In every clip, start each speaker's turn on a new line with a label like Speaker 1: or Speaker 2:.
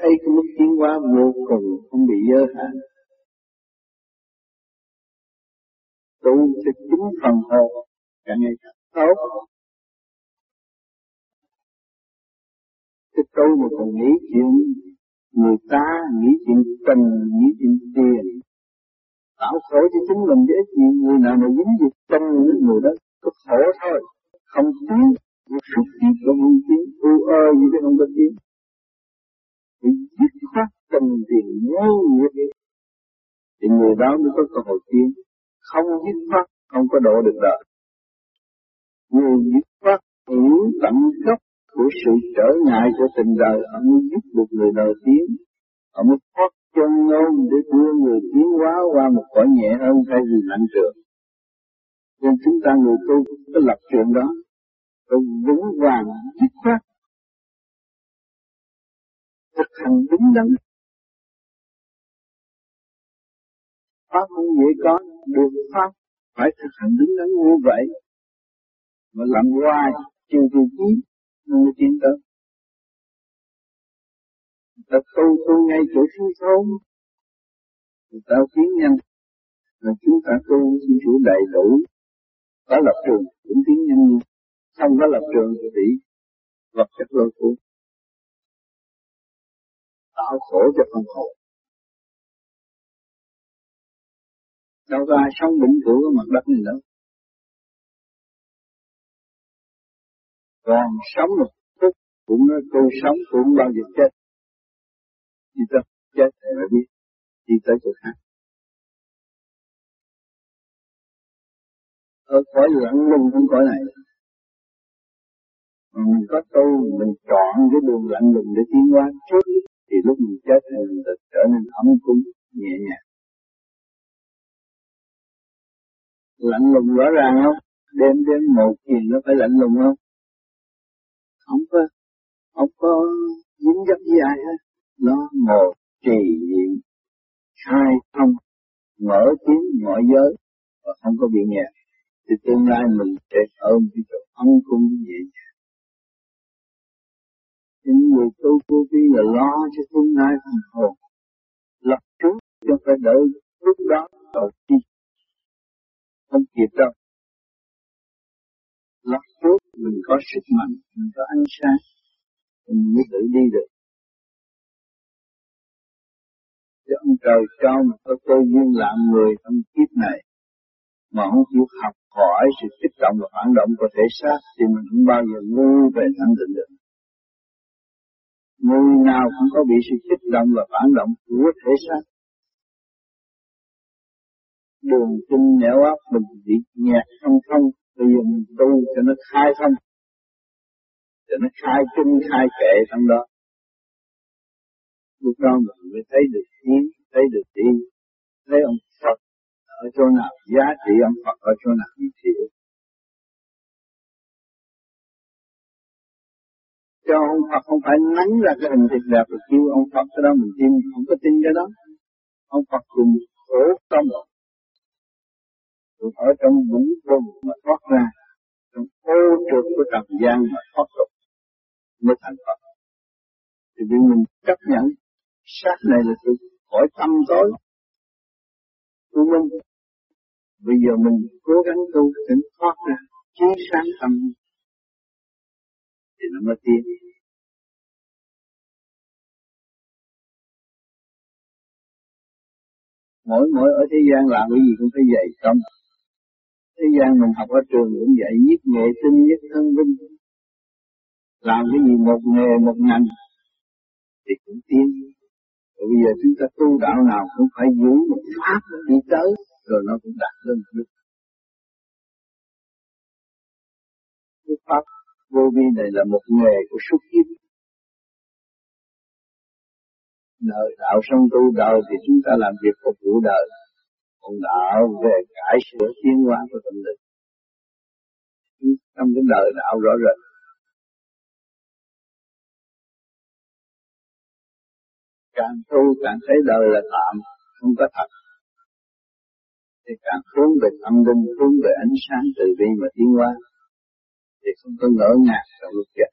Speaker 1: thấy cái mức tiến hóa vô cùng, không bị giới hạn. Tu sẽ chính phần hồn càng ngày càng tốt cái tu mà còn nghĩ chuyện người ta, nghĩ chuyện tình, nghĩ chuyện tiền. Tạo khổ cho chính mình dễ chịu người nào mà dính việc tình người đó, có khổ thôi. Không tiến một chút tiếp cũng không tiến, u ơ gì đó không có tiến thì dứt khoát tình tiền ngu nghiệp thì người đó mới có cơ hội tiến. Không dứt khoát, không có độ được đời. Người dứt khoát hiểu tận gốc của sự trở ngại của tình đời ông mới giúp được người đời tiến. Ông mới thoát chân ngôn để đưa người tiến hóa qua một cõi nhẹ hơn thay vì nặng trược nên chúng ta người tu có lập trường đó. Tôi vững vàng, dứt khoát thực hành đúng đắn. Pháp không dễ có được pháp phải thực hành đúng đắn như vậy mà làm hoài chiều chiều chí mới tiến tới ta tu tu ngay chỗ thiếu thốn người ta tiến nhanh là chúng ta tu xin chủ đầy đủ. Có lập trường, cũng tiến nhanh như không có lập trường thì bị vật chất lôi cuốn tạo khổ cho phần hồn đâu có ai sống vĩnh cửu ở mặt đất này đâu còn sống một phút cũng nói tôi sống cũng bao giờ chết. Chỉ tới chết thì mới biết đi tới chỗ khác. Ở khỏi lặng lùng trong cõi này mà mình có tu, mình chọn cái đường lạnh lùng để tiến qua trước thì lúc mình chết thì mình trở nên ấm cúng, nhẹ nhàng. Lạnh lùng rõ ràng không? Đêm đêm một chuyện nó phải lạnh lùng không? Không có không có dính dấp với ai hết. Nó một trì niệm, khai thông, mở tiếng mọi giới và không có bị nhẹ thì tương lai mình sẽ ôm cái chỗ ấm cung nhẹ nhàng những người tu vô vi là lo cho tương lai phần hồn lập trước cho phải đợi lúc đó rồi chi. Không kịp đâu. Lập trước mình có sức mạnh, mình có ánh sáng, mình mới tự đi được. Chứ ông trời cho mình có cơ duyên làm người trong kiếp này, mà không chịu học hỏi sự kích động và phản động của thể xác, thì mình không bao giờ ngu về thanh định được. Người nào cũng có bị sự kích động và phản động của thể xác. Đường kinh nẻo áp mình bị nhạt không thông, bây giờ mình tu cho nó khai thông, cho nó khai kinh khai kệ trong đó. Lúc đó mình mới thấy được tiến, thấy được đi, thấy ông Phật ở chỗ nào giá trị ông Phật ở chỗ nào thì Cho ông Phật không phải nắng ra cái hình thịt đẹp rồi kêu ông Phật cái đó mình tin, không có tin cái đó. Ông Phật cùng khổ tâm rồi ở trong vũ vùng mà thoát ra trong ô trượt của trần gian mà thoát tục mới thành Phật thì vì mình chấp nhận sát này là sự khỏi tâm tối của mình bây giờ mình cố gắng tu tỉnh thoát ra chiếu sáng tâm thì nó mới tiến. Mỗi mỗi ở thế gian làm cái gì cũng phải dạy công thế gian mình học ở trường cũng dạy nhất nghệ tinh, nhất thân vinh. Làm cái gì một nghề, một ngành thì cũng tiến. Rồi bây giờ chúng ta tu đạo nào cũng phải giữ một pháp đi tới, rồi nó cũng đạt lên được. Cái pháp vô vi này là một nghề của xuất kiếp đời đạo song tu đời thì chúng ta làm việc phục vụ đời. Còn đạo về cải sửa tiến hóa của tâm linh. Trong cái đời đạo rõ rệt. Càng tu càng thấy đời là tạm, không có thật. Thì càng hướng về tâm linh, hướng về ánh sáng từ bi mà tiến hóa thì không có ngỡ ngàng trong lúc chết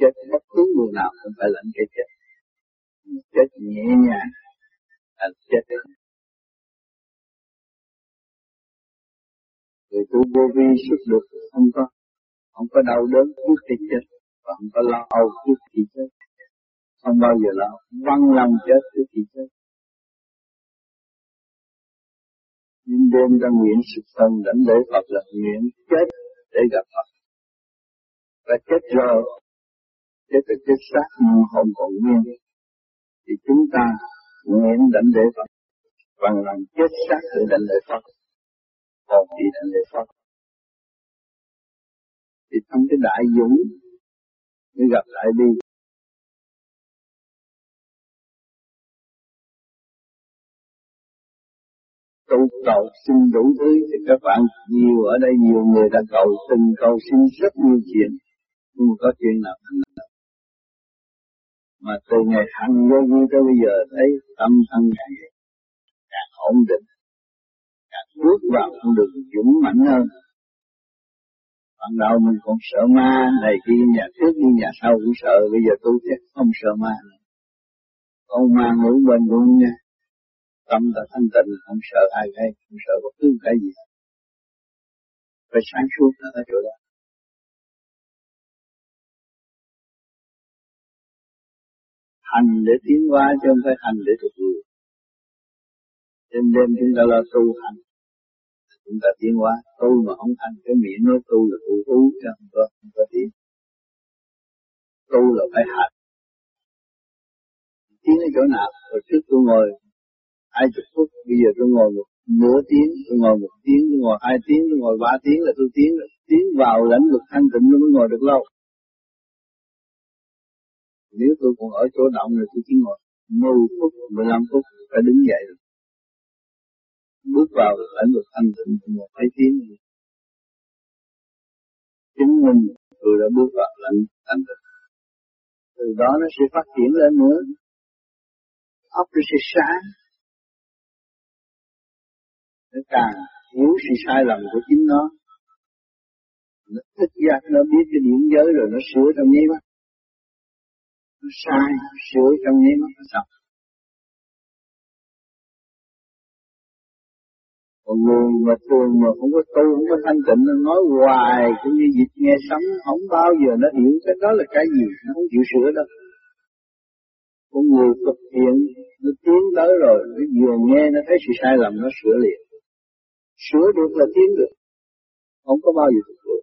Speaker 1: chết bất cứ người nào cũng phải lãnh cái chết. Chết nhẹ nhàng là chết người tu vô vi xuất được không có không có đau đớn trước khi chết và không có lo âu trước khi chết. Không bao giờ lo văn lòng chết trước khi chết. Nhưng đêm đang nguyện sự thân đánh lễ Phật là nguyện chết để gặp Phật. Và chết rồi, chết là chết xác nhưng không còn nguyên. Thì chúng ta nguyện đánh lễ Phật. Bằng lòng chết xác để đánh lễ Phật. Còn đi đánh lễ Phật. Thì trong cái đại dũng, mới gặp lại đi. Tu cầu xin đủ thứ thì các bạn. Nhiều ở đây, nhiều người đã cầu từng cầu xin rất nhiều chuyện. Nhưng mà có chuyện nào thành được. Mà từ ngày thành vô vi tới bây giờ, thấy tâm thân càng càng ổn định, càng bước vào con đường dũng mạnh hơn. Ban đầu mình còn sợ ma, này kia, nhà trước đi, nhà sau cũng sợ. Bây giờ tôi chắc không sợ ma nữa. Con ma ngủ bên luôn nha tâm ta thanh tịnh, không sợ ai hay, không sợ bất cứ cái gì. Phải sáng suốt là ta chỗ đó. Hành để tiến qua chứ không phải hành để thuộc người đêm đêm chúng ta lo tu hành, chúng ta tiến qua tu mà không thành cái miệng nói tu là tu tu chứ không có không có tiến tu là phải hành. Tiến ở chỗ nào? Hồi trước tôi ngồi hai chục phút bây giờ tôi ngồi một nửa tiếng, tôi ngồi một tiếng, tôi ngồi hai tiếng, tôi ngồi ba tiếng là tôi tiến tiến vào lãnh vực thanh tịnh, tôi mới ngồi được lâu. Nếu tôi còn ở chỗ động thì tôi chỉ ngồi 10 phút 15 phút, phải đứng dậy. Rồi bước vào lãnh vực thanh tịnh một hai tiếng. Chứng minh tôi đã bước vào lãnh thanh tịnh. Từ đó nó sẽ phát triển lên nữa. Óc nó sẽ sáng nó càng hiểu sự sai lầm của chính nó. Nó thức giác nó biết cái điểm giới rồi nó sửa trong nháy mắt. Nó sai sửa trong nháy mắt, nó xong. Còn người mà thường mà không có tu, không có thanh tịnh, nó nói hoài, cũng như dịch nghe sấm, không bao giờ nó hiểu cái đó là cái gì, nó không chịu sửa đâu. Con người thực hiện, nó tiến tới rồi, nó vừa nghe, nó thấy sự sai lầm, nó sửa liền sửa được là tiến được. Không có bao giờ được được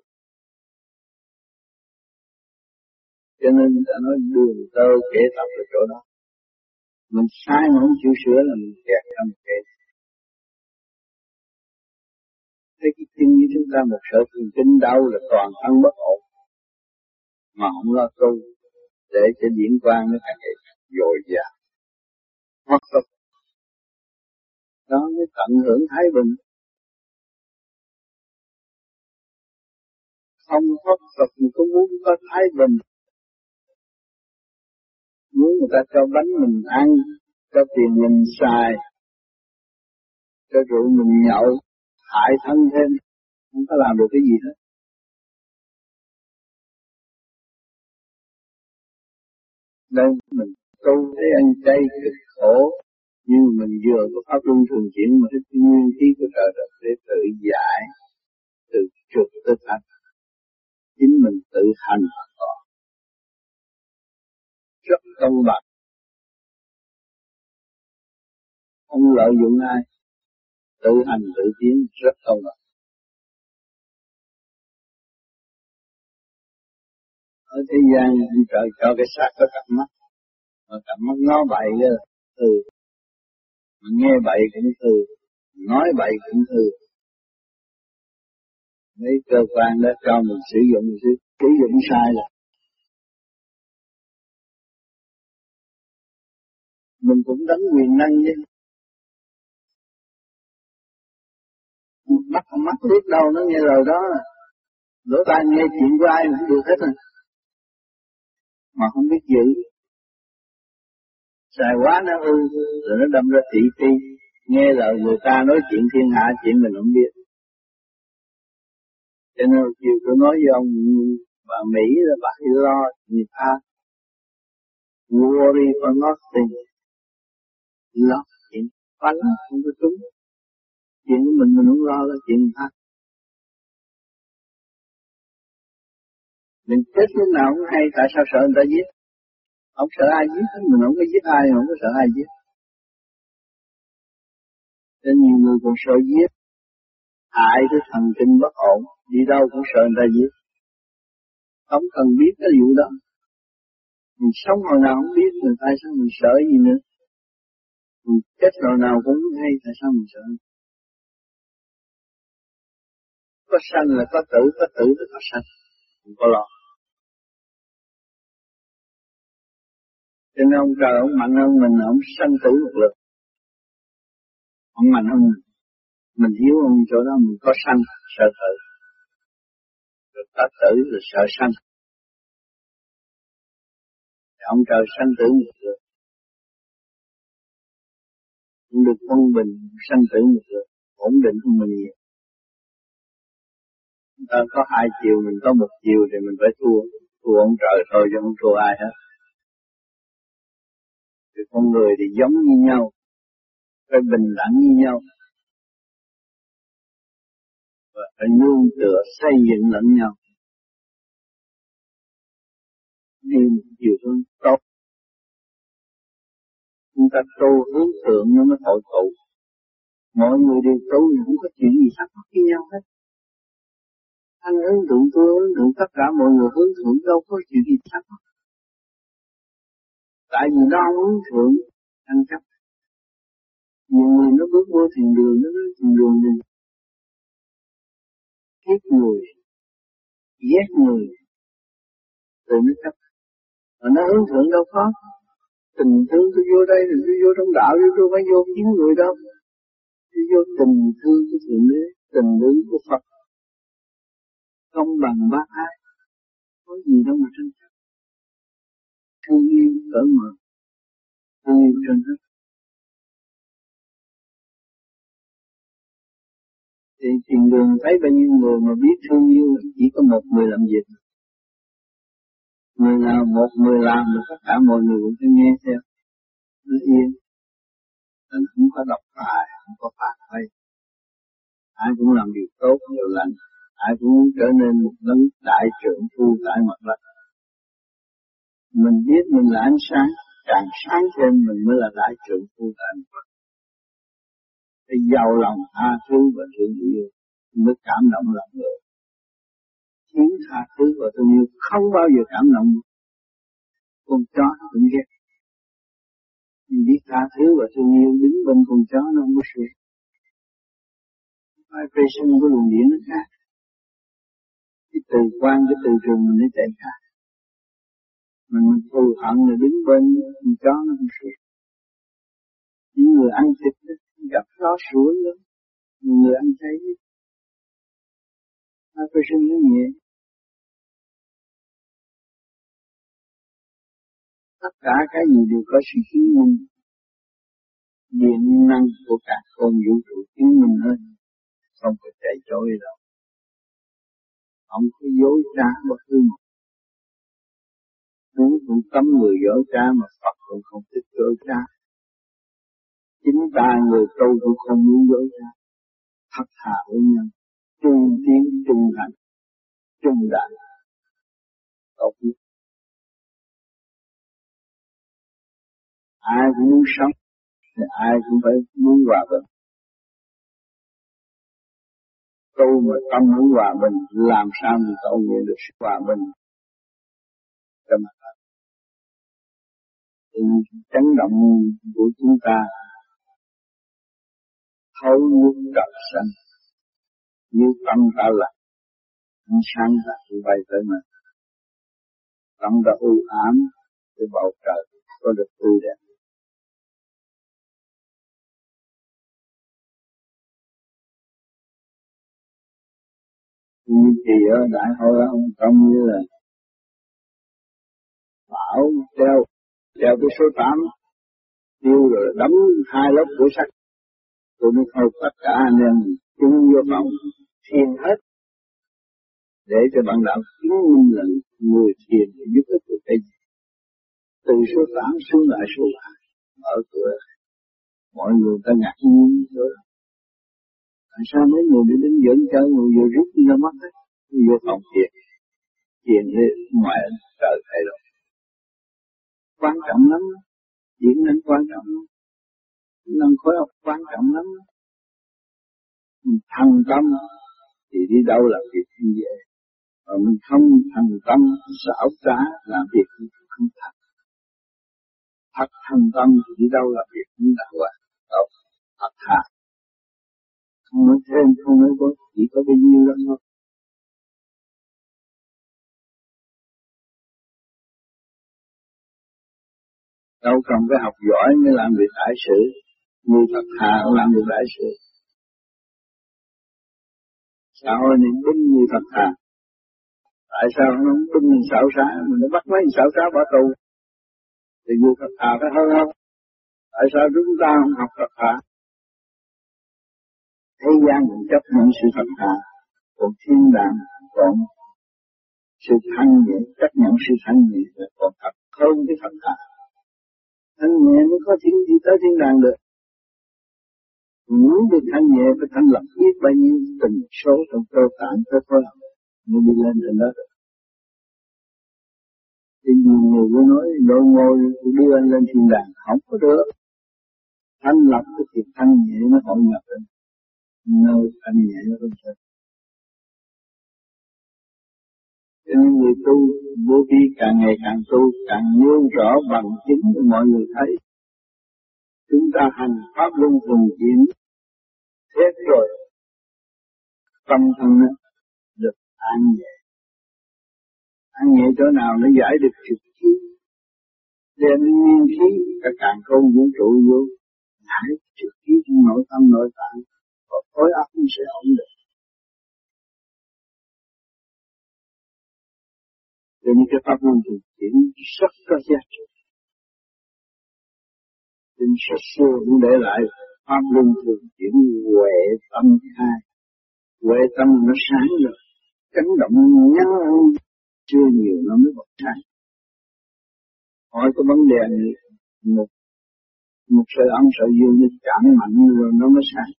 Speaker 1: cho nên người ta nói, đường tơ kể tập ở chỗ đó. Mình sai mà không chịu sửa là mình kẹt trong kẹt thấy cái chân như chúng ta một sở thần kinh đau là toàn thân bất ổn. Mà không lo tu, để cho điển quang nó càng ngày dồi dào. Mất tập đó mới tận hưởng thái bình. Không có Phật có cũng muốn có thái bình. Muốn người ta cho bánh mình ăn, cho tiền mình xài, cho rượu mình nhậu, hại thân thêm. Không có làm được cái gì hết. Nên mình tu thấy ăn chay cực khổ nhưng mình vừa có pháp luân thường chuyển mà cái nguyên khí của trời đất để tự giải từ trực tới thành chính mình tự hành còn rất công bằng. Không lợi dụng ai? Tự hành tự tiến, rất công bằng. Ở thế gian trời cho cái xác có cặp mắt. Mà cặp mắt nó bậy từ mà nghe bậy cũng từ nói bậy cũng từ mấy cơ quan đó cho mình sử dụng sử, sử dụng sai là mình cũng đánh quyền năng chứ. Mắt mắt biết đâu nó nghe lời đó. Lỗ tai nghe chuyện của ai cũng được hết rồi mà không biết giữ. Xài quá nó hư rồi nó đâm ra thị phi. Nghe lời người ta nói chuyện thiên hạ chuyện mình không biết cho nên chiều tôi nói với ông và Mỹ là bà lo người ta? Worry for nothing lo chuyện bánh không có trúng chuyện của mình mình không lo là chuyện ta? Mình chết lúc nào cũng hay, tại sao sợ người ta giết? Không sợ ai giết mình, không có giết ai, không có sợ ai giết. Nên nhiều người còn sợ giết. Hại cái thần kinh bất ổn đi đâu cũng sợ người ta giết. Không cần biết cái vụ đó. Mình sống hồi nào không biết rồi tại sao mình sợ gì nữa. Mình chết hồi nào cũng hay, tại sao mình sợ? Có sanh là có tử có tử là có sanh. Không có lo. Cho nên ông trời, ông mạnh hơn mình, ông sanh tử một lượt ông mạnh hơn mình. Mình hiểu ông chỗ đó, mình có sanh, sợ tử rồi ta tử rồi sợ sanh. Ông trời sanh tử một lượt cũng được quân bình sanh tử một lượt ổn định hơn mình nhiều. Chúng ta có hai chiều, mình có một chiều thì mình phải thua. Thua ông trời thôi chứ không thua ai hết. Thì con người thì giống như nhau, phải bình đẳng như nhau và phải nương tựa xây dựng lẫn nhau. Đi một chiều hướng tốt. Chúng ta tu hướng thượng nó mới hội tụ. Mọi người đều tu thì không có chuyện gì thắc mắc với nhau hết. Anh hướng thượng tôi hướng thượng tất cả mọi người hướng thượng đâu có chuyện gì thắc mắc tại vì nó hướng thượng anh chấp nhiều người nó bước vô thiền đường, nó nói thiền đường này ghét người ghét người tự nó chấp. Mà nó hướng thượng đâu có. Tình thương tôi vô đây thì tôi vô trong đạo chứ tôi phải vô kiếm người đâu. Tôi vô tình thương của thượng đế, tình ứng của phật. Công bằng bác ái. Có gì đâu mà tranh chấp. Thương yêu cỡ mở. Thương yêu trên hết thì tiền đường thấy bao nhiêu người mà biết thương yêu chỉ có một người làm việc. Người nào một người làm được tất cả mọi người cũng phải nghe theo. Nó yên. Nên không có độc tài, không có phạt hay ai cũng làm điều tốt điều lành. Ai cũng muốn trở nên một đấng đại trưởng phu tại mặt đất mình biết mình là ánh sáng, càng sáng thêm mình mới là đại trưởng phu tại mặt đất phải giàu lòng tha thứ và thương yêu mới cảm động lòng người. Khiến tha thứ và thương yêu không bao giờ cảm động con chó nó cũng ghét. Mình biết tha thứ và thương yêu đứng bên con chó nó không có sự. Vibration của luồng điện nó khác. Cái từ quan cái từ trường mình nó chạy khác. Mình thù hận là đứng bên con chó nó không sửa những người ăn thịt đó, gặp rõ rủi lắm. Người anh thấy nó chay sinh nó nhẹ. Tất cả cái gì đều có sự chứng minh. Điện năng của cả con vũ trụ chứng minh hết. Không có chạy trôi đâu. Không có dối trá bất cứ một. Chúng cũng cấm người dối trá mà Phật cũng không thích dối trá. Chính ta người tu cũng không muốn dối ra Thật thà với nhau. Trung tiến, trung hành trung đại. Tốt nhất. ai cũng muốn sống thì ai cũng phải muốn hòa bình tu mà tâm muốn hòa bình làm sao mình cầu nguyện được sự hòa bình trong mặt thì chấn động của chúng ta thấu nước trật sanh như tâm ta là. Ánh sáng ta cũng bay tới mình tâm đã u ám, thì bầu trời có được tươi đẹp. Như kỳ ở đại hội ông công như là bảo treo treo cái số 8 tiêu rồi đấm hai lớp của sắt tôi mới thôi, tất cả anh em chung vô phòng thiền hết. Để cho bạn đạo chứng minh là người thiền để giúp ích được cái gì. Từ số tám xuống lại số ba mở cửa. Mọi người ta ngạc nhiên rồi tại sao mấy người đi đến dẫn cho người vừa rút ra mắt hết vô phòng thiền? Thiền thì ngoài trời thay đổi. Quan trọng lắm, diễn đến quan trọng lắm năng khối óc quan trọng lắm. Thành tâm thì đi đâu làm việc không dễ mà mình không thành tâm xảo trá làm việc không thật. Thật thành tâm thì đi đâu làm việc cũng đạo quả đâu, thật thà không nói thêm, không nói bớt, chỉ có bao nhiêu đó thôi. Đâu cần phải học giỏi mới làm việc đại sự như thật hạ làm như đại sự xã hội này đúng như thật thà tại sao nó không đúng như xảo xá? Mình nó bắt mấy xảo xá bỏ tù. Thì như thật thà phải hơn không tại sao chúng ta không học thật thà thế gian mình chấp nhận sự thật thà còn thiên đàng còn sự thanh nhẹ, chấp nhận sự thanh nhẹ là còn thật hơn cái thật thà thanh nhẹ mới có thiên, đi tới thiên đàng được muốn được thanh nhẹ phải thanh lập biết bao nhiêu tình số trong cơ tạng cơ phối mới đi lên trên đó được. Thì nhiều người cứ nói đôi ngôi đưa anh lên thiên đàng, không có được. Thanh lập cái việc thanh nhẹ nó hội nhập lên. Nơi thanh nhẹ nó không sao cho nên người tu vô vi càng ngày càng tu, càng nêu rõ bằng chứng cho mọi người thấy chúng ta hành pháp luân thường chuyển hết rồi. Tâm thân được an nhẹ. An nhẹ chỗ nào nó giải được trực khí. Đem nguyên khí cả càng không vũ trụ vô, giải trực khí trong nội tâm, nội tạng. Và khối óc cũng sẽ ổn định. Cho nên cái pháp luân thường chuyển rất có giá trị kinh sách xưa cũng để lại pháp luân thường chuyển huệ tâm hai. Huệ tâm nó sáng rồi, cánh động nhanh chưa nhiều nó mới bật sáng hỏi có vấn đề này một một sợi âm sợi dương như chạm mạnh rồi nó mới sáng.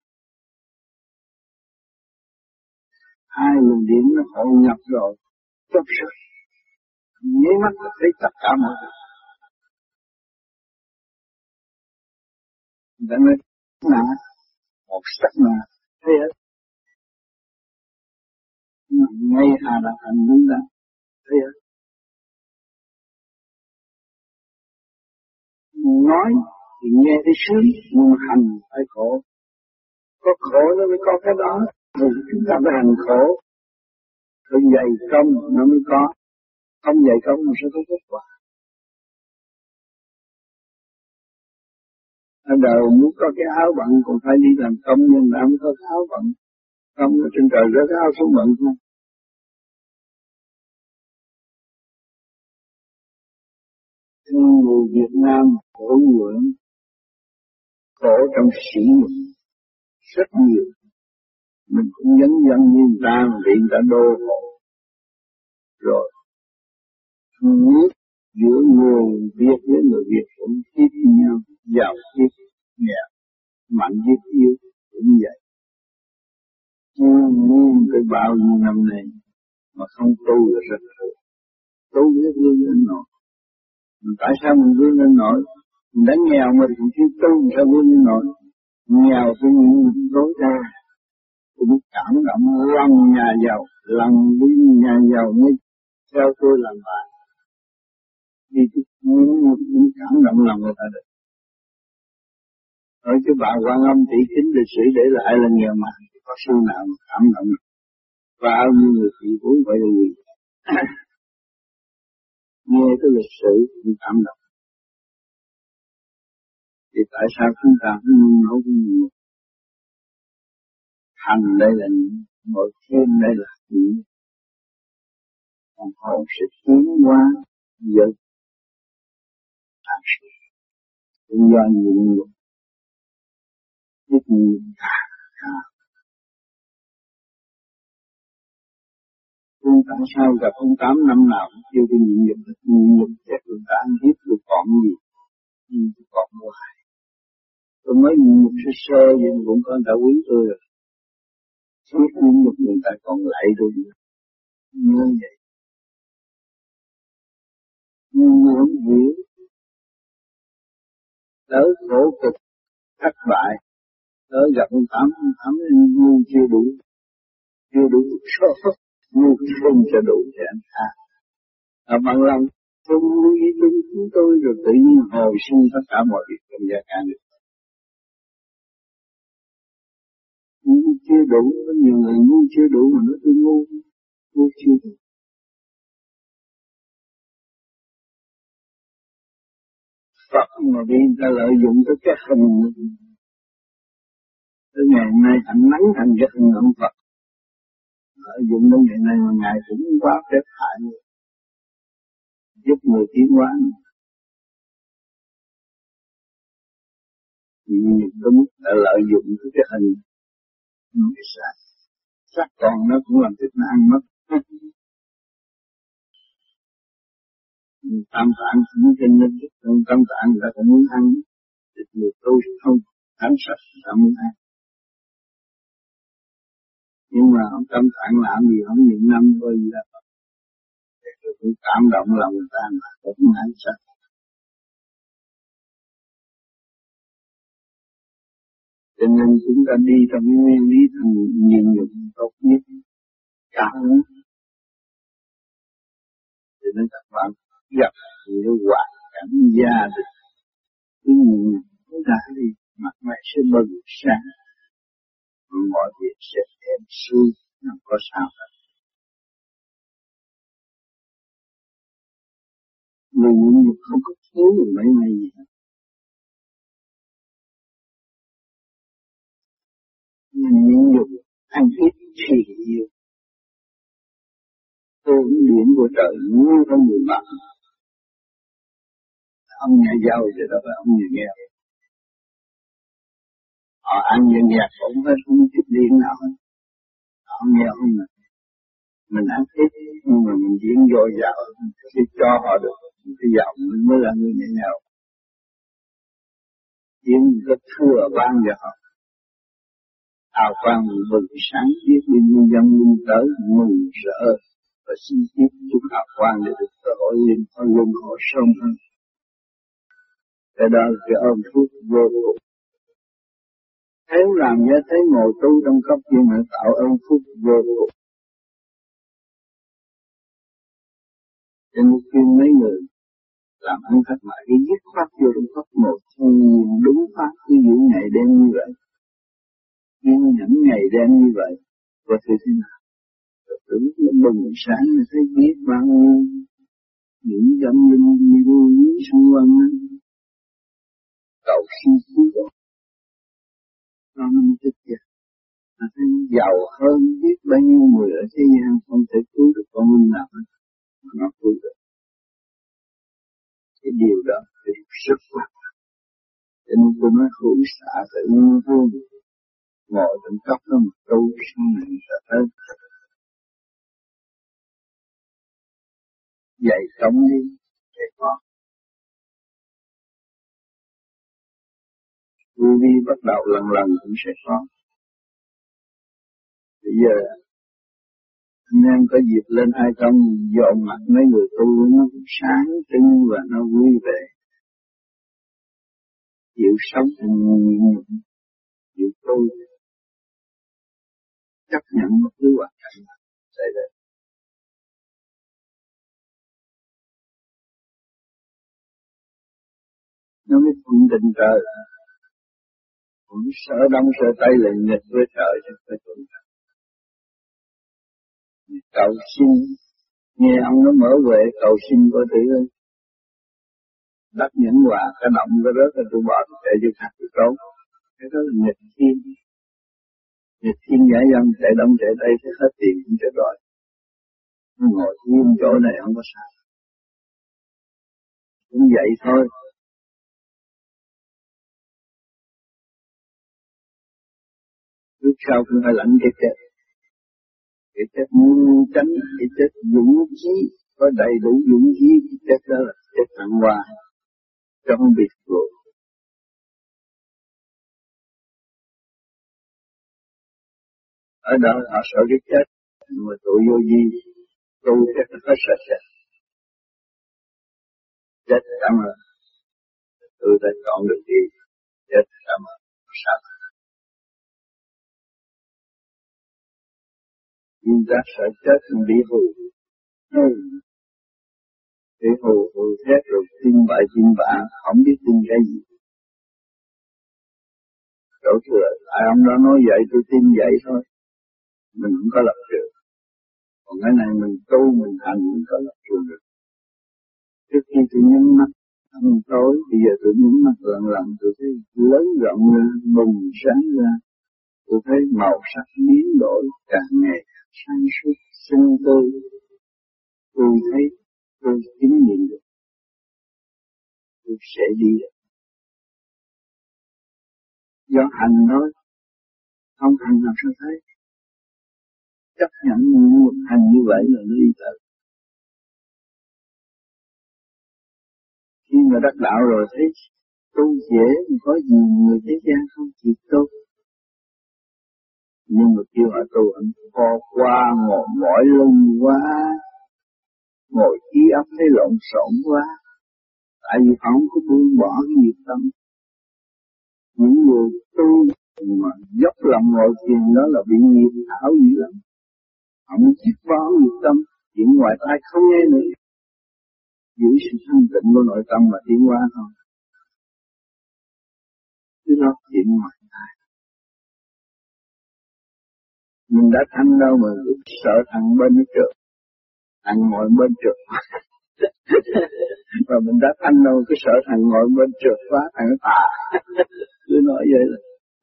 Speaker 1: Hai luồng điện nó hội nhập rồi chấp sức nháy mắt thấy tất cả mọi việc đã nói nã một sắc mà thế hết ngay hà là hành đúng đó, thế hết nói thì nghe thấy sướng nhưng hành phải khổ. Có khổ nó mới có cái đó thì chúng ta phải hành khổ. Phải dày công nó mới có không dày công nó sẽ có kết quả. Ở đời muốn có cái áo bận, còn phải đi làm công nhân làm có cái áo bận. Không ở trên trời rớt áo xuống bận không người Việt Nam khổ nguyện khổ trong sĩ rất nhiều. Mình cũng nhấn dân như người ta bị người ta đô hộ. Rồi biết giữa người Việt với người Việt cũng tiếp nhau giàu ít nghèo, mạnh ít yếu, cũng vậy. Chưa nguyên tới bao nhiêu năm nay mà không tu là rất thường tu biết vươn lên nổi tại sao mình vươn lên nổi mình đã nghèo mà cũng chưa tu sao vươn lên nổi nghèo thì mình tối đa cũng cảm động lòng nhà giàu lòng đi nhà giàu mới theo tôi làm bạn vì những cảm động lòng người ta được ở cái bà quan âm tỷ kính lịch sử để lại là nghèo mà có sư nào mà cảm động. Và bao nhiêu người thị vốn vậy là gì? Nghe cái lịch sử cũng cảm động. Thì tại sao chúng ta không nấu nhiều hành đây là những mọi thiên đây là những còn hồn sẽ tiến dẫn sản xuất cũng do nhiều người biết nhiều cả cả phương sao gặp ông tám năm nào cũng kêu tôi nhịn nhục nhịn nhục chết tôi đã ăn hiếp tôi còn gì nhưng tôi còn hoài tôi mới nhịn nhục sơ sơ nhưng cũng có đã quý tôi rồi suốt nhịn nhục người ta còn lại tôi Như vậy nhưng muốn hiểu đỡ khổ cực thất bại đỡ gặp ông tám ông tám ngu chưa đủ chưa đủ số ngu không cho đủ thì anh tha. Ở bằng lòng, không lưu ý đúng chúng tôi rồi tự nhiên hồi sinh tất cả mọi việc trong gia cả được ngu chưa đủ, có nhiều người ngu chưa đủ mà nó tôi ngu ngu chưa đủ. Phật mà bị người ta lợi dụng tới cái hình tới ngày nay thành nắng, thành giấc hình ông Phật. Lợi dụng đến ngày nay mà Ngài cũng quá phép hại người. Giúp người tiến hóa. Vì có mức đã lợi dụng cái cái hình. Nó bị sai sắc còn nó cũng làm thịt nó ăn mất. Tâm tạng cũng trên nên tâm tạng người ta cũng muốn ăn. Thịt người tôi không. Ăn sạch người ta muốn ăn nhưng mà ông tâm tạng làm gì không niệm năm thôi gì đó tôi cũng cảm động lòng người ta mà cũng ăn sạch cho nên chúng ta đi trong cái nguyên lý thành nhìn nhục tốt nhất, cảm cho nên các bạn gặp nhiều hoàn cảnh gia đình. Cứ nhìn chúng ta đi, mặt mày sẽ bừng sáng mọi việc sẽ êm xuôi không có sao cả. Mình nhịn không có thiếu mấy ngày gì hết. Mình nhịn nhục ăn ít thì nhiều. Ơn điển của trời như con người bạn. Ông nhà giàu thì đó phải ông nhà nghèo họ ăn như nhạc cũng phải không chút điện nào hết họ nghe không nè mình ăn ít nhưng mà mình diễn dồi dào thì cho họ được cái giọng mình mới là người nhẹ nhàng diễn rất thưa ban giờ họ hào quang bừng sáng, biết bao nhân dân luôn tới, mừng rỡ, và xin tiếp chút hào quang để được cơ hội liên con luân hồi sông hơn. Cái đó là cái ơn phước vô cùng. Nếu làm như thấy ngồi tu trong cấp viên hãy tạo ơn phúc vô cùng. Cho nên khuyên mấy người làm ăn thất bại cái dứt khoát vô trong cấp một thì đúng pháp cứ giữ ngày đêm như vậy. Kiên nhẫn ngày đêm như vậy, có thể thế nào? Rồi tưởng nó bừng sáng là thấy biết bao nhiêu những dâm linh vô lý xung quanh cầu xin cứu độ nó không thích vậy là thấy giàu hơn biết bao nhiêu người ở thế gian không thể cứu được con mình nào hết, mà nó cứu được. Cái điều đó thì rất là cho nên tôi nói hữu xạ tự nhiên thương ngồi trong cấp đó mà tu sau này sẽ tới. Dạy sống đi để có vô vi bắt đầu lần lần cũng sẽ có. Bây giờ, anh em có dịp lên ai trong dọn mặt mấy người tu, nó cũng sáng trưng và nó vui vẻ. Chịu sống chịu tu. Chấp nhận một thứ hoàn cảnh xảy đến nó mới thuận định trời cũng sợ đông, sợ tây là nghịch với trời, chứ phải tuân theo cầu xin, nghe ông nó mở huệ, cầu xin có tử ơi đắc nhẫn hòa, cái động cái rớt cái tôi bỏ chạy cho khác được đâu cái đó là nghịch thiên nghịch thiên giả dân, chạy đông, chạy tây sẽ hết tiền cũng chết rồi. Ngồi yên chỗ này không có sao. Cũng vậy thôi. Sau cũng phải lãnh cái chết. cái chết muốn tránh, cái chết dũng khí, có đầy đủ dũng khí, cái chết đó là chết thăng hoa trong biệt rồi ở đó họ sợ cái chết, mà tụi vô vi tu chết nó có sợ chết chết cảm ơn à. tôi đã chọn được gì, chết cảm ơn à. sao? Nhưng ta sợ chết mình bị hù. Ừ. bị hù hù thét rồi tin bậy tin bạ, không biết tin cái gì. Đổ thừa ai ông đó nói vậy, tôi tin vậy thôi. Mình không có lập trường. Còn cái này mình tu, mình hành, mình có lập trường được. Trước khi tôi nhắm mắt ăn tối, bây giờ tôi nhắm mắt lần lần, tôi thấy lớn rộng ra bừng sáng ra. Tôi thấy màu sắc biến đổi càng ngày sáng suốt sinh tư tôi thấy tôi chứng nghiệm được. Tôi sẽ đi được. Do hành thôi không hành làm sao thấy? Chấp nhận một hành như vậy là nó đi tới khi mà đắc đạo rồi, thấy tu dễ, có gì người thế gian không chịu tu? Nhưng mà kêu họ tu anh co qua ngồi mỏi lưng quá, ngồi trí óc thấy lộn xộn quá, tại vì họ không có buông bỏ cái nghiệp tâm. Những người tu mà dốc lòng ngồi thiền đó là bị nghiệp thảo dữ lắm. Họ muốn chiếc bỏ nghiệp tâm, chuyện ngoài tai không nghe nữa. Giữ sự thanh tịnh của nội tâm mà tiến qua thôi. Chứ nó chuyện ngoài mình đã thanh đâu mà sợ thằng bên nó trượt thằng ngồi bên trượt và mình đã thanh đâu cứ sợ thằng ngồi bên trượt quá thằng tà cứ nói vậy là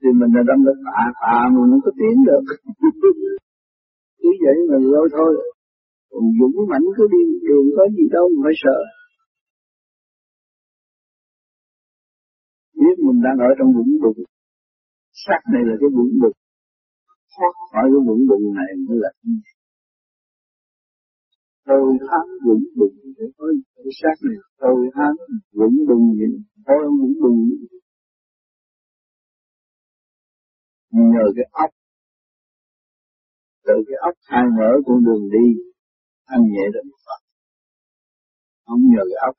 Speaker 1: thì mình là đâm lên tạ tạ mà nó có tiến được. Cứ vậy mà lôi thôi. Còn dũng mãnh cứ đi đường có gì đâu mà phải sợ. Biết mình đang ở trong vũng bùn. Sắc này là cái vũng bùn thoát khỏi cái vũng bụng này mới là tôi hát vũng bụng để có cái xác này tôi hát vũng bụng vậy thôi, vũng bụng. Nhờ cái ốc. Từ cái ốc khai mở con đường đi, anh nhẹ được Phật. Không nhờ cái ốc,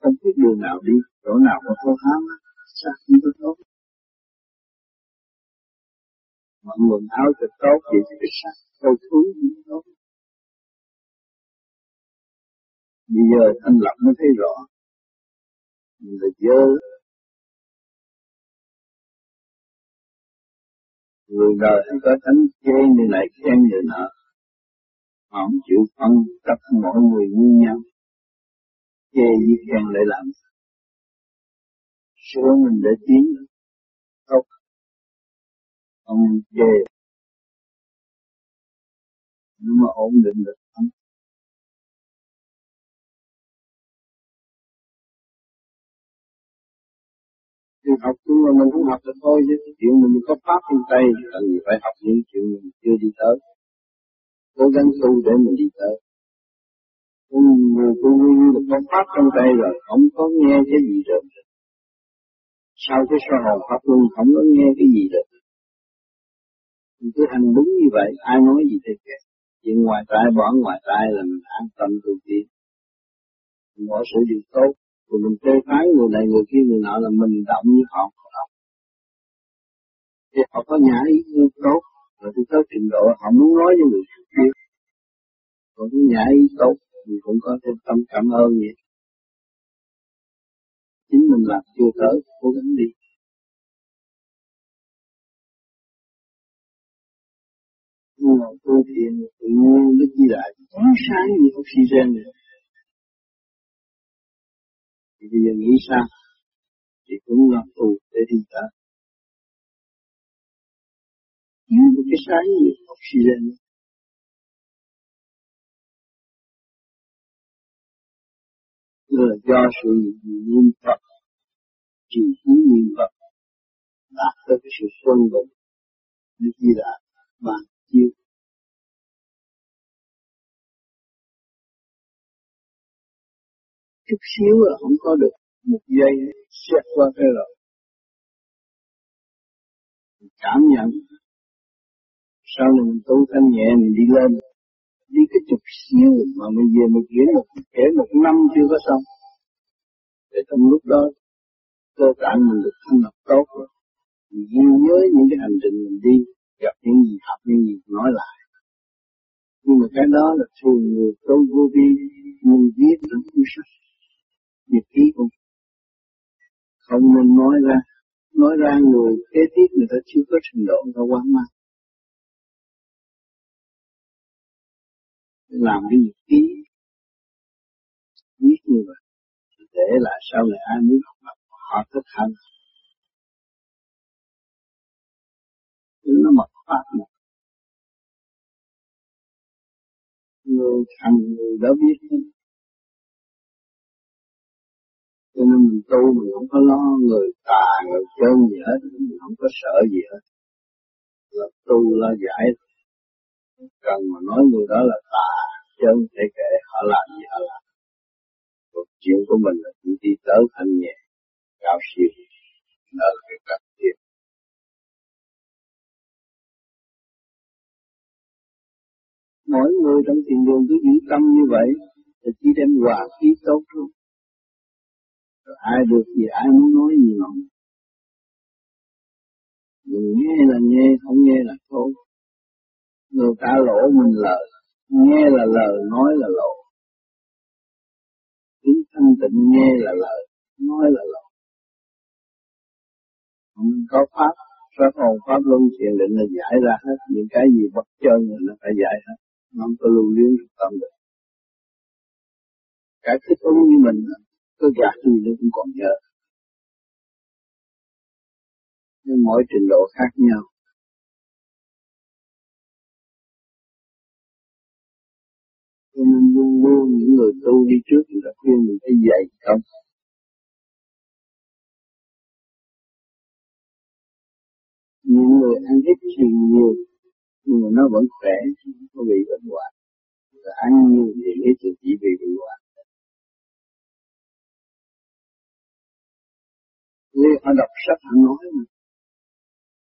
Speaker 1: không biết đường nào đi, chỗ nào có khó khăn xác không có tốt mọi quần áo cho tốt vậy thì cái sắc câu thú cũng tốt bây giờ thanh lập mới thấy rõ. Mình là dơ. Người đời hay có tánh chê người này, khen người nọ, họ không chịu phân cấp mỗi người như nhau. Chê với khen lại làm. Sửa mình để tiến. Tốt không chê. Nhưng mà ổn định được không thì học nhưng mà mình cũng học được thôi, chứ chuyện mình có pháp trên tay cần gì phải học những chuyện mình chưa đi tới. Cố gắng tu để mình đi tới. Người tu nguyên được có pháp trong tay rồi không có nghe cái gì được. Sau cái sơ hồn pháp luân không có nghe cái gì được mình cứ hành đúng như vậy, ai nói gì thì kệ chuyện ngoài tai bỏ ngoài tai là mình an tâm tu tiên bỏ sự điều tốt. Rồi mình phê phái người này, người kia, người nọ là mình động như họ không động. Thì họ có nhã ý tốt. Rồi tôi tới trình độ, họ muốn nói với người kia. Còn cái nhã ý tốt, thì cũng có thêm tâm cảm ơn vậy. Chính mình làm chưa tới, cố gắng đi. Nhưng mà tu thiền tự nhiên Đức Di lại quá sáng như oxygen này thì bây giờ nghĩ sao thì cũng là tu để đi tới nhưng một cái sáng như oxygen là do sự niệm Phật chỉ khí niệm Phật đạt tới cái sự phân bình như chỉ là bàn chiếu chút xíu là không có được một giây xét qua cái rồi. Cảm nhận. Sau này mình tu thanh nhẹ, mình đi lên. Đi cái chục xíu mà mình về mình kể một kể một năm chưa có xong. Để trong lúc đó, cơ tạng mình được thanh lọc tốt rồi. Mình ghi nhớ những cái hành trình mình đi. Thường người câu vô vi mình viết trong cuốn sách nhật ký cũng không nên nói ra nói ra người kế tiếp người ta chưa có trình độ người ta quá. mang làm cái nhật ký viết như vậy để là sau này ai muốn học tập họ thích hành nó mật pháp này người thành người đã biết hết. Cho nên mình tu mình không có lo người tà, người chân gì hết, mình không có sợ gì hết. Là tu là giải cần mà nói người đó là tà chân thể kệ họ làm gì họ làm. Cuộc chuyện của mình là chỉ đi tới thanh nhẹ, cao siêu đó là cái cách mỗi người trong thiền đường cứ giữ tâm như vậy, thì chỉ đem hòa khí tốt thôi. Rồi ai được gì, ai muốn nói gì mà mình nghe là nghe, không nghe là thôi. Người ta lỗ mình lời nghe là lời nói là lỗ. tiếng thanh tịnh nghe là lời nói là lỗ không có pháp pháp hồn, pháp luân thiền định là giải ra hết những cái gì bất chân là phải giải hết nó không có lưu luyến trong tâm được. Cái thích ứng như mình có gạt gì nó cũng còn nhớ. Nhưng mỗi trình độ khác nhau. Cho nên luôn luôn những người tu đi trước người ta khuyên mình phải dạy không? Những người ăn ít thiền nhiều nhưng mà nó vẫn khỏe không có bị bệnh hoạn. Rồi ăn nhiều thì ít thì chỉ bị bệnh hoạn vì họ đọc sách, họ nói mà.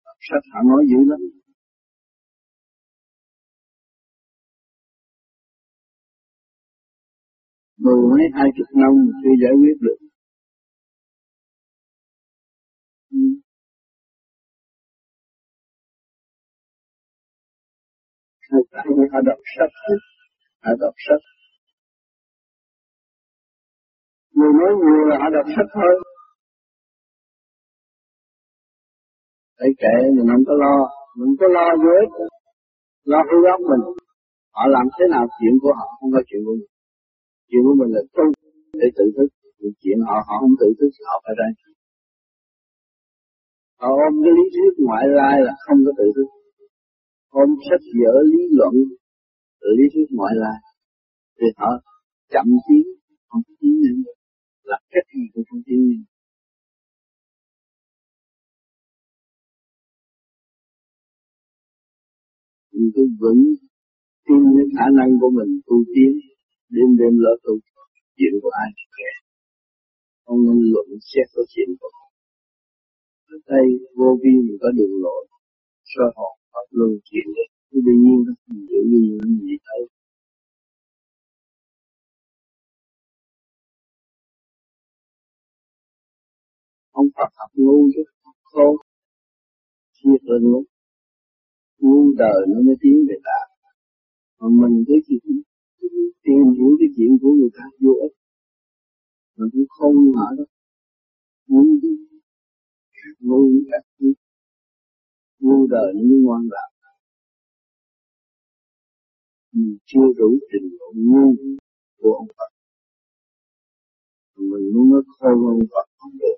Speaker 1: Đọc sách họ nói dữ lắm. Mười mấy, hai chục năm chưa giải quyết được. Họ đọc sách họ đọc sách người nói nhiều là họ đọc sách thôi Thấy kệ mình không có lo mình có lo vô ích lo hư góc mình họ làm thế nào chuyện của họ không có chuyện của mình chuyện của mình là tu để tự thức chuyện họ họ không tự thức họ phải đây họ ôm cái lý thuyết ngoại lai là không có tự thức ôm sách vở lý luận, lý thuyết mọi là thì họ chậm tiến, không tiến nhanh là cách gì cũng không tiến nhanh mình cứ vững tin những khả năng của mình, tu tiến, đêm đêm lỡ tu, chuyện của ai kể. Không nên luận xét có chuyện của họ. Ở đây vô vi mình có đường lối soi hồn pháp luân chuyển được thì tự nhiên nó không giữ như những gì thấy ông Phật học ngu chứ, học khôn. Thiệt là ngu. Ngu đời nó mới tiến về đạt mà mình cái gì tìm hiểu cái chuyện của người ta vô ích. Mình cũng không ngờ đó ngu đi ngu các muôn đời nó mới ngoan lạc mình chưa đủ trình độ ngu của ông Phật. Mình muốn nói khôn ông Phật không được.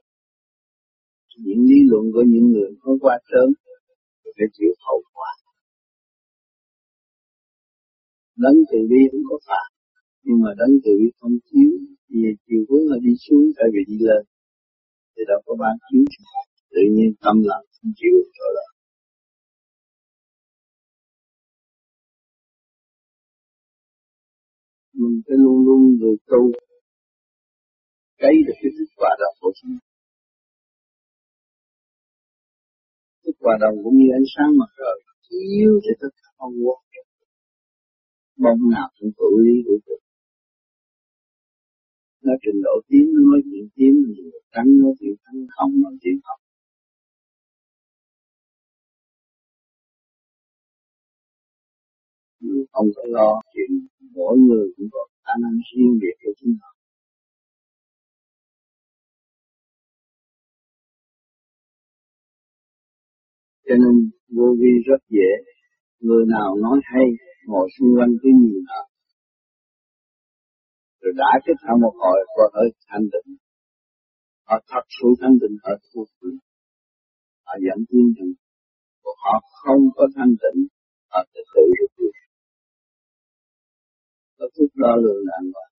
Speaker 1: Những lý luận của những người có qua sớm phải chịu hậu quả. Đấng từ bi cũng có phạt nhưng mà đấng từ bi không chiếu vì chiều hướng là đi xuống tại vì đi lên, thì đâu có ban chiếu tự nhiên tâm lặng không chịu rồi. lại mình phải luôn luôn người tu cấy được cái thức quả đồng của chúng thức quả đồng cũng như ánh sáng mặt trời, chiếu cho tất cả không quốc mong nào cũng tự lý của tôi nó trình độ tiếng nó nói chuyện tiếng trình độ trắng nói chuyện trắng không nói chuyện không. Không có lo chuyện mỗi người cũng có khả năng riêng biệt của chúng họ. Cho nên vô vi rất dễ, người nào nói hay, ngồi xung quanh cứ nhìn họ. Rồi đã kết hợp một hồi và ở thanh tịnh. Họ thật sự thanh tịnh, họ thuộc họ dẫn tiến trình họ không có thanh tịnh, họ tự tự được có phút đo lường là an toàn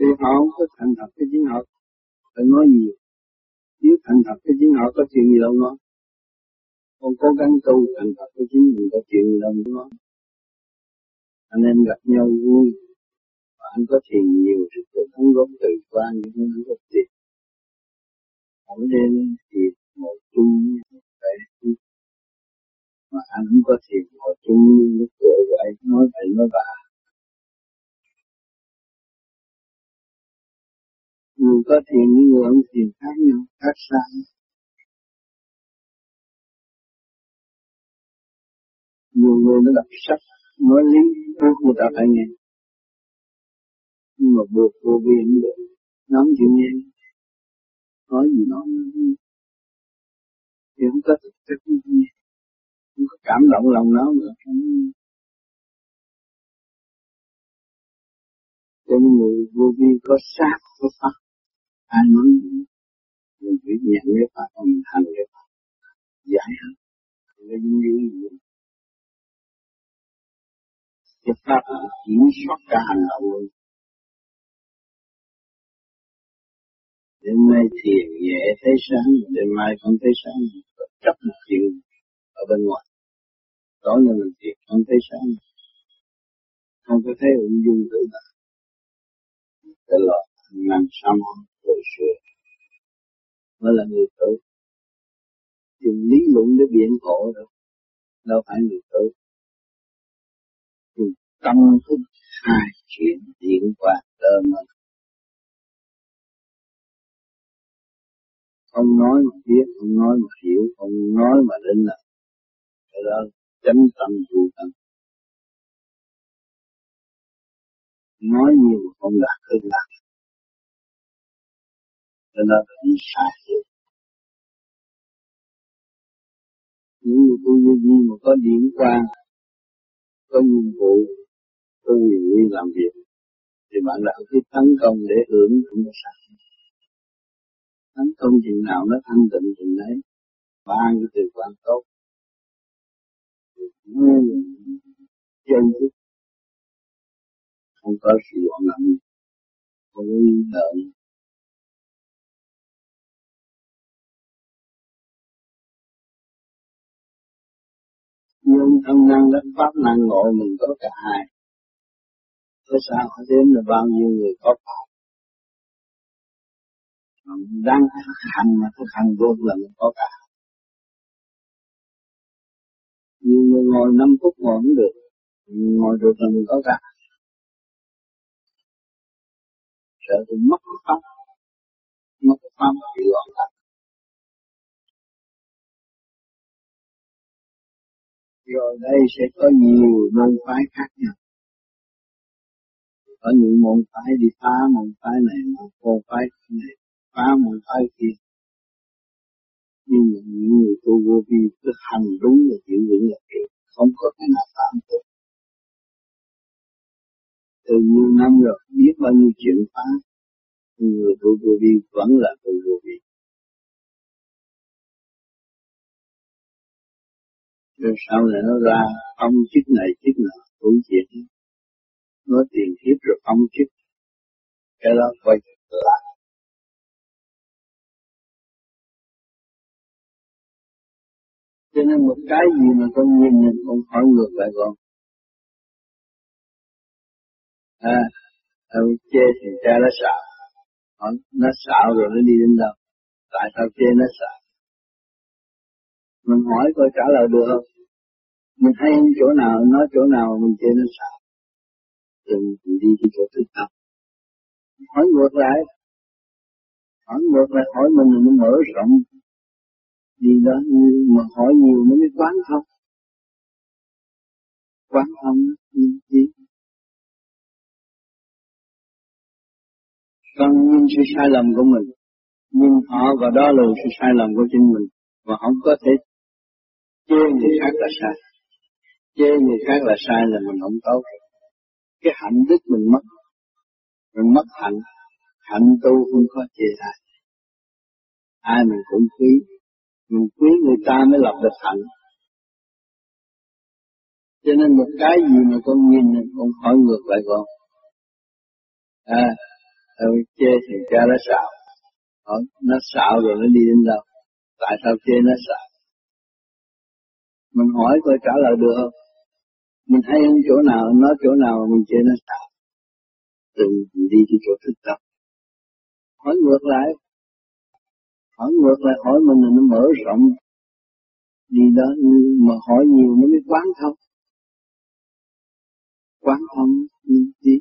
Speaker 1: thì họ không có thành thật cái chính họ. Phải nói nhiều. Nếu thành thật cái chính họ, có chuyện gì đâu nói. Con cố gắng tu thành thật cái chính mình, có chuyện gì đâu nói. Anh em gặp nhau vui. Và anh có thiền nhiều thì tự đóng gốc từ qua những cái đóng tiền mỗi đêm thì một chung mà anh không có thiền ngồi chung như lúc tuổi vậy nói vậy nói bà. Người có thiền với người không thiền khác nhau, khác xa. Nhiều người nó đọc sách, nói lý buộc người ta phải nghe nhưng mà buộc vô vi không được nó không chịu nghe. Nói gì nói thì không có thực chất nghe không có cảm động lòng nó nữa. Cho nên người vô vi có sát có pháp ai nói mình phải nhận cái pháp mình hành cái pháp giải hết nên như cái pháp kiểm soát cả hành động luôn. Đêm nay thiền nhẹ thấy sáng, đêm mai không thấy sáng, chấp một chuyện ở bên ngoài. Tối nay mình thiền không thấy sáng, không có thấy ung dung tự tại. Tự lo làm sao mà tội sửa mới là người tốt. Dùng lý luận để biện hộ đâu, đâu phải người tốt Dùng tâm thức hai chuyện điện qua tơ mà. Không nói mà biết không nói mà hiểu không nói mà đến là cái đó chánh tâm vô tâm. Nói nhiều không đạt được đạt cho nên là đi sai. Hết những người tu như gì mà có điểm quan, có nhiệm vụ, có quyền uy làm việc, thì bạn đã cứ tấn công để hưởng cũng có sẵn. Tấn công chừng nào nó thanh tịnh chừng đấy, ba cái từ quan tốt chân thức không có sự loạn lặng không có nghi ngờ nhưng thân năng đất pháp năng ngộ mình có cả hai Tại sao họ đến là bao nhiêu người có pháp đang thực hành mà thực hành vô lần có cả người ngồi 5 phút ngồi cũng được. Ngồi được là mình có cả. Sợ thì mất cái pháp mất cái pháp thì loạn thật rồi đây sẽ có nhiều môn phái khác nhau. Có những môn phái đi phá, môn phái này, môn phái này, phá, môn phái kia nhưng mà những người tu vô vi cứ hành đúng là chịu vững là được không có cái nào phạm được. Từ nhiều năm rồi, biết bao nhiêu chuyện phá người tu vô vi vẫn là tu vô vi. Rồi sau này nó ra, ông chức này chức nọ cũng chuyện nói tiền kiếp rồi ông chức. Cái đó quay lại cho nên một cái gì mà con nhìn nhìn con hỏi ngược lại con. À, ông chê thì cha nó xạo. Nó xạo rồi nó đi đến đâu? Tại sao chê nó xạo. Mình hỏi coi trả lời được không? Mình hay chỗ nào nói chỗ nào mình chê nó xạo? Đừng đi cái chỗ thực tập hỏi ngược lại. Hỏi ngược lại hỏi mình mình mở rộng đi đó, mà hỏi nhiều nó mới quán không? Quán không đi con nhìn sự sai lầm của mình, nhìn họ và đó là sự sai lầm của chính mình và không có thể chê người khác là sai. Chê người khác là sai là mình không tốt. Cái hạnh đức mình mất mình mất hạnh. Hạnh tu không có chê ai ai mình cũng quý mình quý người ta mới lập được hạnh cho nên một cái gì mà con nhìn con hỏi ngược lại con à Thôi chê thì cha nó xạo. Hỏi, nó xạo rồi nó đi đến đâu? Tại sao chê nó xạo? Mình hỏi coi trả lời được không? Mình thấy chỗ nào, nói chỗ nào mình chê nó xạo. từ đi cái chỗ thực tập. Hỏi ngược lại. Hỏi ngược lại, hỏi mình là nó mở rộng. Đi đó mà hỏi nhiều nó mới quán không? Quán không đi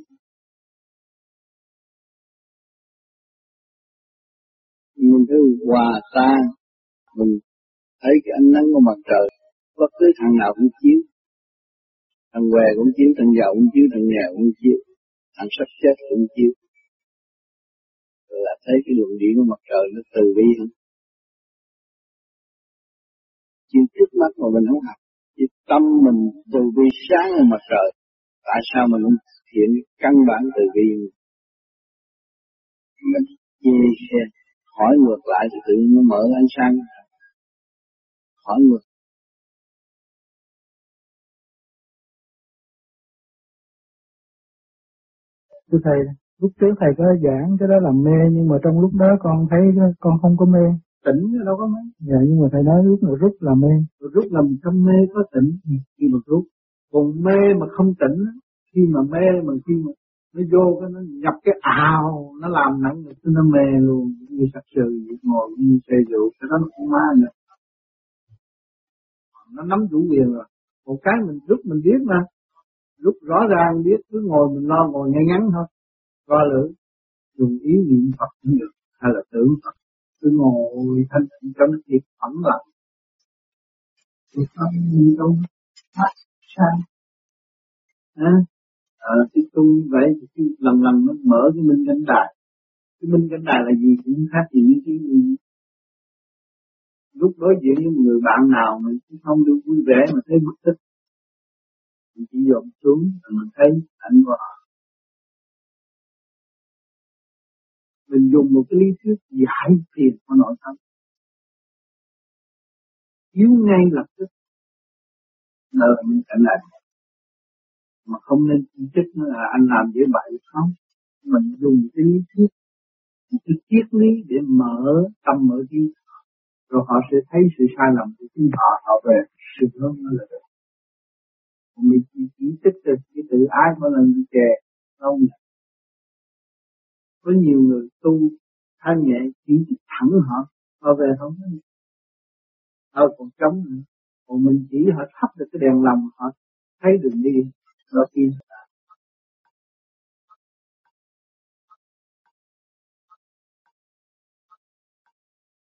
Speaker 1: mình thấy hòa tan, mình thấy cái ánh nắng của mặt trời, bất cứ thằng nào cũng chiếu thằng què cũng chiếu, thằng giàu cũng chiếu, thằng nghèo cũng chiếu, thằng sắp chết cũng chiếu là thấy cái luồng điện của mặt trời nó từ bi hơn. Chiếu trước mắt mà mình không học, chỉ tâm mình từ bi sáng hơn mặt trời. Tại sao mình không thực hiện căn bản từ bi mình chia sẻ, hỏi ngược lại thì tự nhiên nó mở ánh sáng. Hỏi ngược.
Speaker 2: Thưa thầy lúc trước thầy có giảng cái đó là mê nhưng mà trong lúc đó con thấy con không có mê.
Speaker 1: Tỉnh đâu có mê?
Speaker 2: Dạ nhưng mà thầy nói lúc nào rút là mê.
Speaker 1: Rút là mình trong mê có tỉnh. Khi mà rút còn mê mà không tỉnh khi mà mê mà khi mà nó vô cái nó nhập cái ào nó làm nặng được nó mê luôn. Như sắc sự ngồi như xe rượu cái đó nó cũng ma nữa. Nó nắm chủ quyền rồi. Một cái mình rút mình biết mà. Rút rõ ràng biết cứ ngồi mình lo ngồi ngay ngắn thôi qua lưỡng dùng ý niệm Phật cũng được hay là tưởng Phật. Cứ ngồi thanh tịnh trong cái thiệt phẩm lại thì không gì đâu phát sai à, à, cái tu vậy thì lần lần nó mở cái minh cảnh đài. Cái minh cảnh đài là gì cũng khác gì như cái gì? Lúc đối diện với người bạn nào mình cũng không được vui vẻ mà thấy bức thích mình chỉ dồn xuống mình thấy ảnh của mình dùng một cái lý thuyết giải phiền của nội tâm chiếu ngay lập tức là mình cảnh lại mà không nên chỉ trích nó là anh làm dễ bậy không. Mình dùng cái lý thuyết một cái triết lý để mở tâm mở trí. Rồi họ sẽ thấy sự sai lầm của chính họ họ về sự hướng nó là được. Mình chỉ, chỉ trích cái tự ái mỗi lần đi chè không có nhiều người tu thanh nhẹ, chỉ thẳng họ họ về không có họ còn chống nữa. Còn mình chỉ họ thắp được cái đèn lòng họ, thấy đường đi rồi kia.